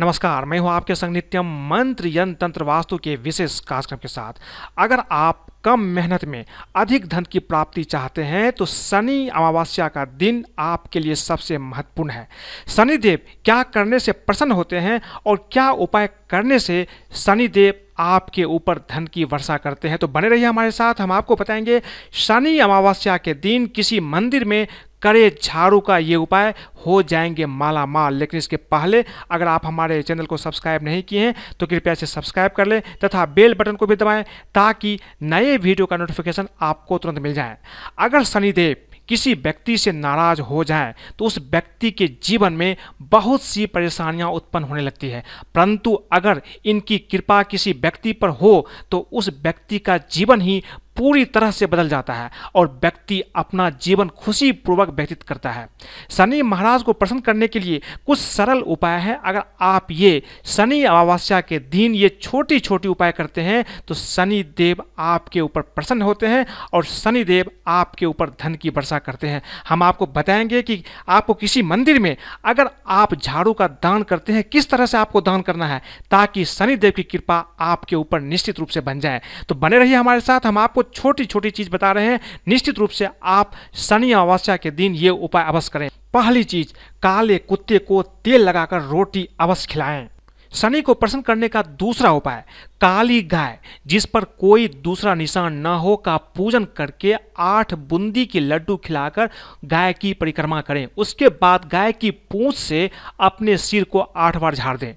नमस्कार, मैं हूँ आपके संग नित्यम मंत्र यंत्र तंत्र वास्तु के विशेष कार्यक्रम के साथ। अगर आप कम मेहनत में अधिक धन की प्राप्ति चाहते हैं तो शनि अमावस्या का दिन आपके लिए सबसे महत्वपूर्ण है। शनिदेव क्या करने से प्रसन्न होते हैं और क्या उपाय करने से शनिदेव आपके ऊपर धन की वर्षा करते हैं? तो बने रहिए हमारे साथ, हम आपको बताएँगे, शनि अमावस्या के दिन किसी मंदिर में करे झाड़ू का ये उपाय हो जाएँगे माला माल लेकिन इसके पहले अगर आप हमारे चैनल को सब्सक्राइब नहीं किए हैं तो कृपया इसे सब्सक्राइब कर लें तथा बेल बटन को भी दबाएँ ताकि नए वीडियो का नोटिफिकेशन आपको तुरंत मिल जाए। अगर शनिदेव किसी व्यक्ति से नाराज़ हो जाए तो उस व्यक्ति के जीवन में बहुत सी परेशानियाँ उत्पन्न होने लगती है। परंतु अगर इनकी कृपा किसी व्यक्ति पर हो तो उस व्यक्ति का जीवन ही पूरी तरह से बदल जाता है और व्यक्ति अपना जीवन खुशी पूर्वक व्यतीत करता है। शनि महाराज को प्रसन्न करने के लिए कुछ सरल उपाय है। अगर आप ये शनि अमावस्या के दिन ये छोटी छोटी उपाय करते हैं तो शनि देव आपके ऊपर प्रसन्न होते हैं और शनि देव आपके ऊपर धन की वर्षा करते हैं। हम आपको बताएँगे कि आपको किसी मंदिर में अगर आप झाड़ू का दान करते हैं, किस तरह से आपको दान करना है, ताकि शनि देव की कृपा आपके ऊपर निश्चित रूप से बन जाए। तो बने रहिए हमारे साथ, हम आपको छोटी छोटी चीज़ बता रहे हैं। निश्चित रूप से आप शनि अमावस्या के दिन ये उपाय अवश्य करें। पहली चीज़, काले कुत्ते को तेल लगाकर रोटी अवश्य खिलाएँ। शनि को प्रसन्न करने का दूसरा उपाय, काली गाय, जिस पर कोई दूसरा निशान न हो का पूजन करके आठ बूंदी के लड्डू खिलाकर गाय की परिक्रमा करें। उसके बाद गाय की पूंछ से अपने सिर को आठ बार झाड़ दें।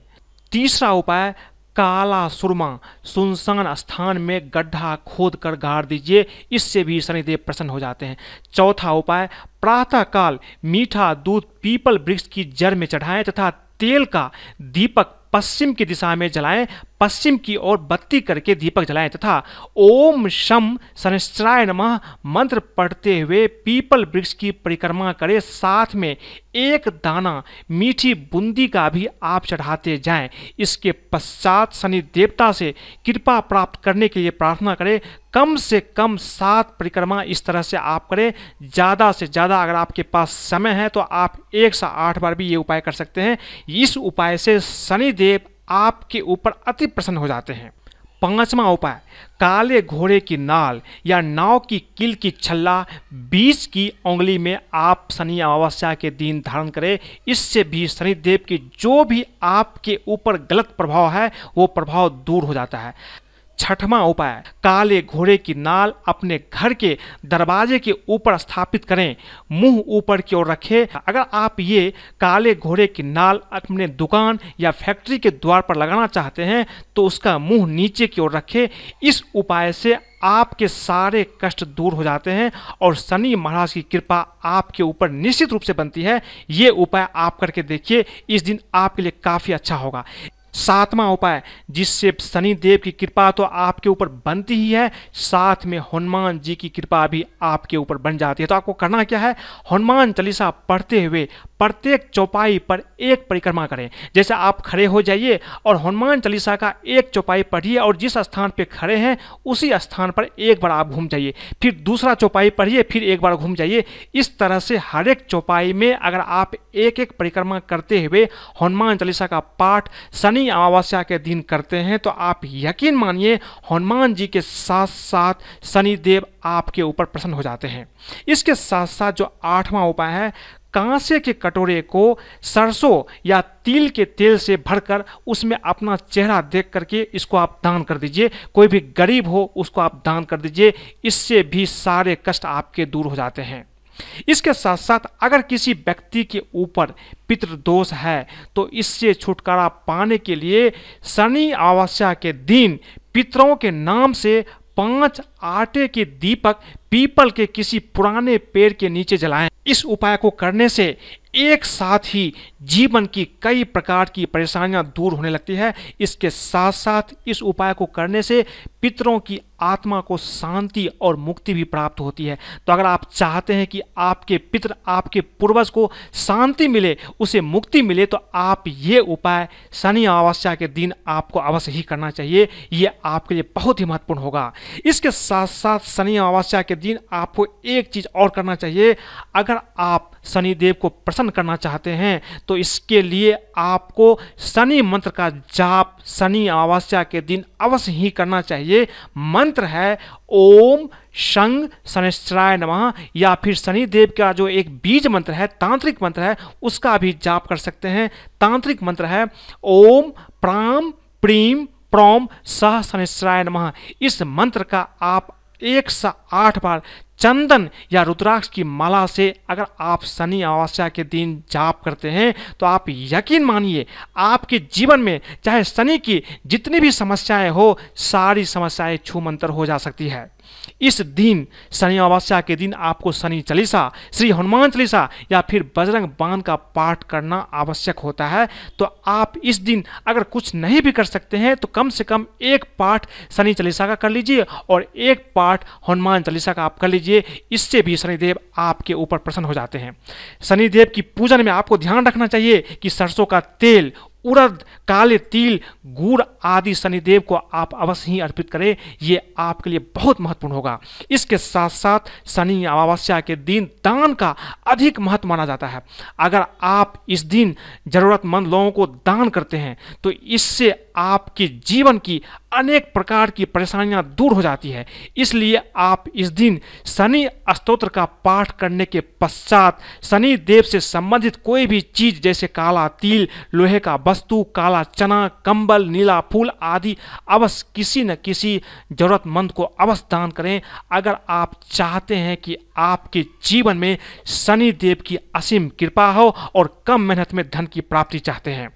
तीसरा उपाय काला सुरमा सुनसान स्थान में गड्ढा खोद कर गाड़ दीजिए, इससे भी शनिदेव प्रसन्न हो जाते हैं। चौथा उपाय, प्रातःकाल मीठा दूध पीपल वृक्ष की जड़ में चढ़ाएँ तथा तेल का दीपक पश्चिम की दिशा में जलाएँ पश्चिम की ओर बत्ती करके दीपक जलाएँ तथा ओम शम शनिश्चराय नमः मंत्र पढ़ते हुए पीपल वृक्ष की परिक्रमा करें। साथ में एक दाना मीठी बूंदी का भी आप चढ़ाते जाएँ। इसके पश्चात शनि देवता से कृपा प्राप्त करने के लिए प्रार्थना करें। कम से कम सात परिक्रमा इस तरह से आप करें। ज़्यादा से ज़्यादा अगर आपके पास समय है तो आप एक से आठ बार भी ये उपाय कर सकते हैं। इस उपाय से शनिदेव आपके ऊपर अति प्रसन्न हो जाते हैं। पांचवा उपाय, काले घोड़े की नाल या नाव की किल की छल्ला बीस की उंगली में आप शनि अमावस्या के दिन धारण करें। इससे भी शनिदेव की जो भी आपके ऊपर गलत प्रभाव है, वो प्रभाव दूर हो जाता है। छठवां उपाय, काले घोड़े की नाल अपने घर के दरवाजे के ऊपर स्थापित करें, मुँह ऊपर की ओर रखें। अगर आप ये काले घोड़े की नाल अपने दुकान या फैक्ट्री के द्वार पर लगाना चाहते हैं तो उसका मुँह नीचे की ओर रखें। इस उपाय से आपके सारे कष्ट दूर हो जाते हैं और शनि महाराज की कृपा आपके ऊपर निश्चित रूप से बनती है। ये उपाय आप करके देखिए, इस दिन आपके लिए काफ़ी अच्छा होगा। सातवां उपाय, जिससे शनि देव की कृपा तो आपके ऊपर बनती ही है, साथ में हनुमान जी की कृपा भी आपके ऊपर बन जाती है। तो आपको करना क्या है? हनुमान चालीसा पढ़ते हुए प्रत्येक चौपाई पर एक परिक्रमा करें। जैसे आप खड़े हो जाइए और हनुमान चालीसा का एक चौपाई पढ़िए और जिस स्थान पर खड़े हैं, उसी स्थान पर एक बार आप घूम जाइए। फिर दूसरा चौपाई पढ़िए, फिर एक बार घूम जाइए। इस तरह से हर एक चौपाई में अगर आप एक एक परिक्रमा करते हुए हनुमान चालीसा का पाठ शनि अमावस्या के दिन करते हैं तो आप यकीन मानिए हनुमान जी के साथ साथ शनिदेव आपके ऊपर प्रसन्न हो जाते हैं। इसके साथ साथ जो आठवां उपाय है कांसे के कटोरे को सरसों या तिल के तेल से भरकर उसमें अपना चेहरा देख करके इसको आप दान कर दीजिए। कोई भी गरीब हो, उसको आप दान कर दीजिए। इससे भी सारे कष्ट आपके दूर हो जाते हैं। इसके साथ साथ अगर किसी व्यक्ति के ऊपर पितृदोष है तो इससे छुटकारा पाने के लिए शनि अमावस्या के दिन पितरों के नाम से पाँच आटे के दीपक पीपल के किसी पुराने पेड़ के नीचे जलाएँ। इस उपाय को करने से एक साथ ही जीवन की कई प्रकार की परेशानियाँ दूर होने लगती है। इसके साथ साथ इस उपाय को करने से पितरों की आत्मा को शांति और मुक्ति भी प्राप्त होती है। तो अगर आप चाहते हैं कि आपके पितर आपके पूर्वज को शांति मिले, उसे मुक्ति मिले तो आप ये उपाय शनि अमावस्या के दिन आपको अवश्य ही करना चाहिए। ये आपके लिए बहुत ही महत्वपूर्ण होगा। इसके साथ साथ शनि अमावस्या के दिन आपको एक चीज़ और करना चाहिए। अगर आप शनिदेव को प्रसन्न करना चाहते हैं तो इसके लिए आपको शनि मंत्र का जाप, शनि अमावस्या के दिन अवश्य ही करना चाहिए। मंत्र है, ओम शंग शनिश्चराय नमः, या फिर शनिदेव का जो एक बीज मंत्र है, तांत्रिक मंत्र है, उसका भी जाप कर सकते हैं। तांत्रिक मंत्र है, ओम प्राम प्रीम प्रोम सह शनिश्चराय नमः। इस मंत्र का आप एक सा आठ बार चंदन या रुद्राक्ष की माला से अगर आप शनि अमावस्या के दिन जाप करते हैं तो आप यकीन मानिए, आपके जीवन में चाहे शनि की जितनी भी समस्याएँ हो, सारी समस्याएँ छूमंतर हो जा सकती है। इस दिन शनि अमावस्या के दिन आपको शनि चालीसा, श्री हनुमान चालीसा या फिर बजरंग बाण का पाठ करना आवश्यक होता है। तो आप इस दिन अगर कुछ नहीं भी कर सकते हैं तो कम से कम एक पाठ शनि चालीसा का कर लीजिए और एक पाठ हनुमान चालीसा का आप कर लीजिए। इससे भी शनिदेव आपके ऊपर प्रसन्न हो जाते हैं। शनिदेव की पूजन में आपको ध्यान रखना चाहिए कि सरसों का तेल उड़द काले तिल, गुड़ आदि शनिदेव को आप अवश्य ही अर्पित करें। ये आपके लिए बहुत महत्वपूर्ण होगा। इसके साथ साथ शनि अमावस्या के दिन दान का अधिक महत्व माना जाता है। अगर आप इस दिन ज़रूरतमंद लोगों को दान करते हैं तो इससे आपके जीवन की अनेक प्रकार की परेशानियाँ दूर हो जाती है। इसलिए आप इस दिन शनि स्तोत्र का पाठ करने के पश्चात शनि देव से संबंधित कोई भी चीज़ जैसे काला तिल, लोहे का वस्तु, काला चना, कंबल, नीला फूल आदि अवश्य किसी न किसी जरूरतमंद को अवश्य दान करें। अगर आप चाहते हैं कि आपके जीवन में शनि देव की असीम कृपा हो और कम मेहनत में धन की प्राप्ति चाहते हैं।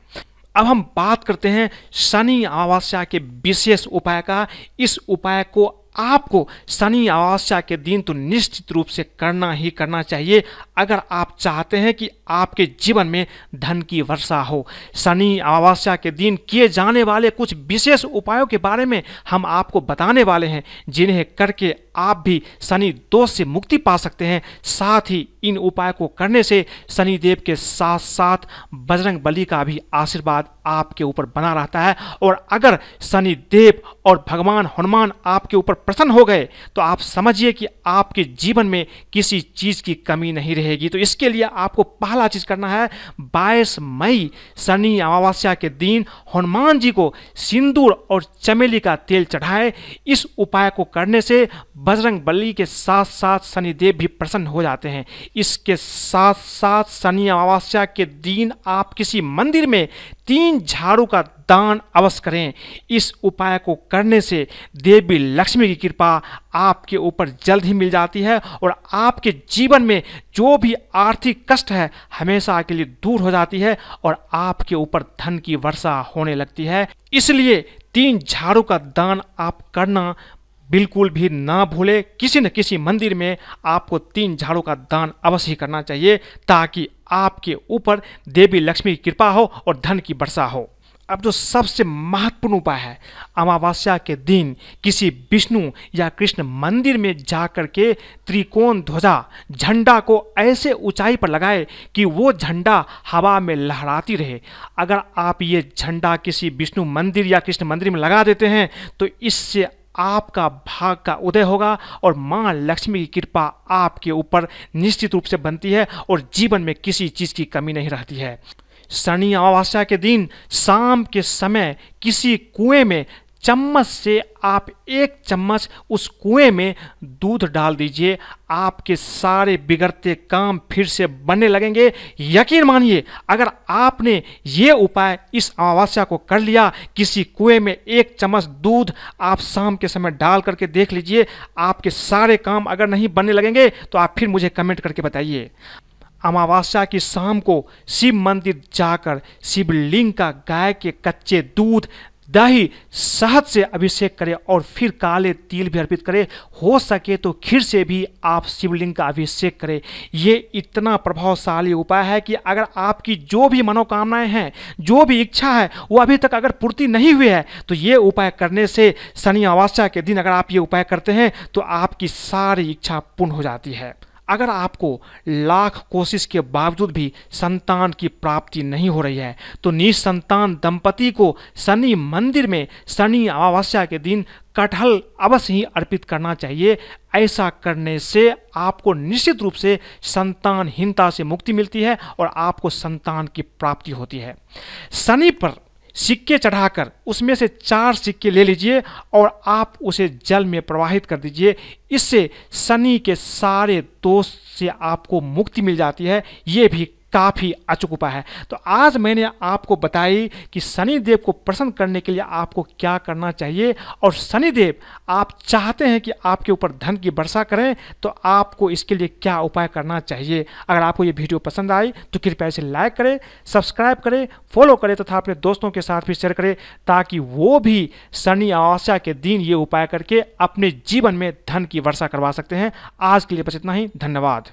अब हम बात करते हैं शनि अमावस्या के विशेष उपाय का। इस उपाय को आपको शनि अमावस्या के दिन तो निश्चित रूप से करना ही करना चाहिए। अगर आप चाहते हैं कि आपके जीवन में धन की वर्षा हो, शनि अमावस्या के दिन किए जाने वाले कुछ विशेष उपायों के बारे में हम आपको बताने वाले हैं, जिन्हें करके आप भी शनि दोष से मुक्ति पा सकते हैं। साथ ही इन उपाय को करने से शनिदेव के साथ साथ बजरंग बली का भी आशीर्वाद आपके ऊपर बना रहता है। और अगर शनिदेव और भगवान हनुमान आपके ऊपर प्रसन्न हो गए तो आप समझिए कि आपके जीवन में किसी चीज़ की कमी नहीं रहेगी। तो इसके लिए आपको पहला चीज़ करना है 22 मई शनि अमावस्या के दिन हनुमान जी को सिंदूर और चमेली का तेल चढ़ाए। इस उपाय को करने से बजरंग बली के साथ साथ शनिदेव भी प्रसन्न हो जाते हैं। इसके साथ साथ शनि अमावस्या के दिन आप किसी मंदिर में तीन झाड़ू का दान अवश्य करें। इस उपाय को करने से देवी लक्ष्मी की कृपा आपके ऊपर जल्द ही मिल जाती है और आपके जीवन में जो भी आर्थिक कष्ट है हमेशा के लिए दूर हो जाती है और आपके ऊपर धन की वर्षा होने लगती है। इसलिए तीन झाड़ू का दान आप करना बिल्कुल भी ना भूले किसी न किसी मंदिर में आपको तीन झाड़ू का दान अवश्य करना चाहिए ताकि आपके ऊपर देवी लक्ष्मी की कृपा हो और धन की वर्षा हो। अब जो सबसे महत्वपूर्ण उपाय है, अमावस्या के दिन किसी विष्णु या कृष्ण मंदिर में जाकर के त्रिकोण ध्वजा, झंडा को ऐसे ऊंचाई पर लगाए कि वो झंडा हवा में लहराती रहे। अगर आप ये झंडा किसी विष्णु मंदिर या कृष्ण मंदिर में लगा देते हैं तो इससे आपका भाग का उदय होगा और माँ लक्ष्मी की कृपा आपके ऊपर निश्चित रूप से बनती है और जीवन में किसी चीज़ की कमी नहीं रहती है। शनि अमावस्या के दिन, शाम के समय किसी कुएँ में चम्मच से आप एक चम्मच उस कुएँ में दूध डाल दीजिए। आपके सारे बिगड़ते काम फिर से बनने लगेंगे। यकीन मानिए, अगर आपने ये उपाय इस अमावस्या को कर लिया, किसी कुएँ में एक चम्मच दूध आप शाम के समय डाल करके देख लीजिए। आपके सारे काम अगर नहीं बनने लगेंगे तो आप फिर मुझे कमेंट करके बताइए। अमावस्या की शाम को शिव मंदिर जाकर शिवलिंग का गाय के कच्चे दूध दही शहद से अभिषेक करें और फिर काले तिल भी अर्पित करें। हो सके तो खीर से भी आप शिवलिंग का अभिषेक करें। ये इतना प्रभावशाली उपाय है कि अगर आपकी जो भी मनोकामनाएँ हैं, जो भी इच्छा है, वो अभी तक अगर पूर्ति नहीं हुई है तो ये उपाय करने से शनि अमावस्या के दिन अगर आप ये उपाय करते हैं तो आपकी सारी इच्छा पूर्ण हो जाती है। अगर आपको लाख कोशिश के बावजूद भी संतान की प्राप्ति नहीं हो रही है तो निसंतान दंपति को शनि मंदिर में शनि अमावस्या के दिन कटहल अवश्य ही अर्पित करना चाहिए। ऐसा करने से आपको निश्चित रूप से संतानहीनता से मुक्ति मिलती है और आपको संतान की प्राप्ति होती है। शनि पर सिक्के चढ़ाकर उसमें से चार सिक्के ले लीजिए और आप उसे जल में प्रवाहित कर दीजिए। इससे शनि के सारे दोष से आपको मुक्ति मिल जाती है। ये भी काफ़ी अचूक उपाय है। तो आज मैंने आपको बताई कि शनिदेव को प्रसन्न करने के लिए आपको क्या करना चाहिए और शनिदेव, आप चाहते हैं कि आपके ऊपर धन की वर्षा करें तो आपको इसके लिए क्या उपाय करना चाहिए? अगर आपको ये वीडियो पसंद आई तो कृपया इसे लाइक करें, सब्सक्राइब करें, फॉलो करें तथा अपने दोस्तों के साथ भी शेयर करें, ताकि वो भी शनि अमावस्या के दिन ये उपाय करके अपने जीवन में धन की वर्षा करवा सकते हैं। आज के लिए बस इतना ही, धन्यवाद।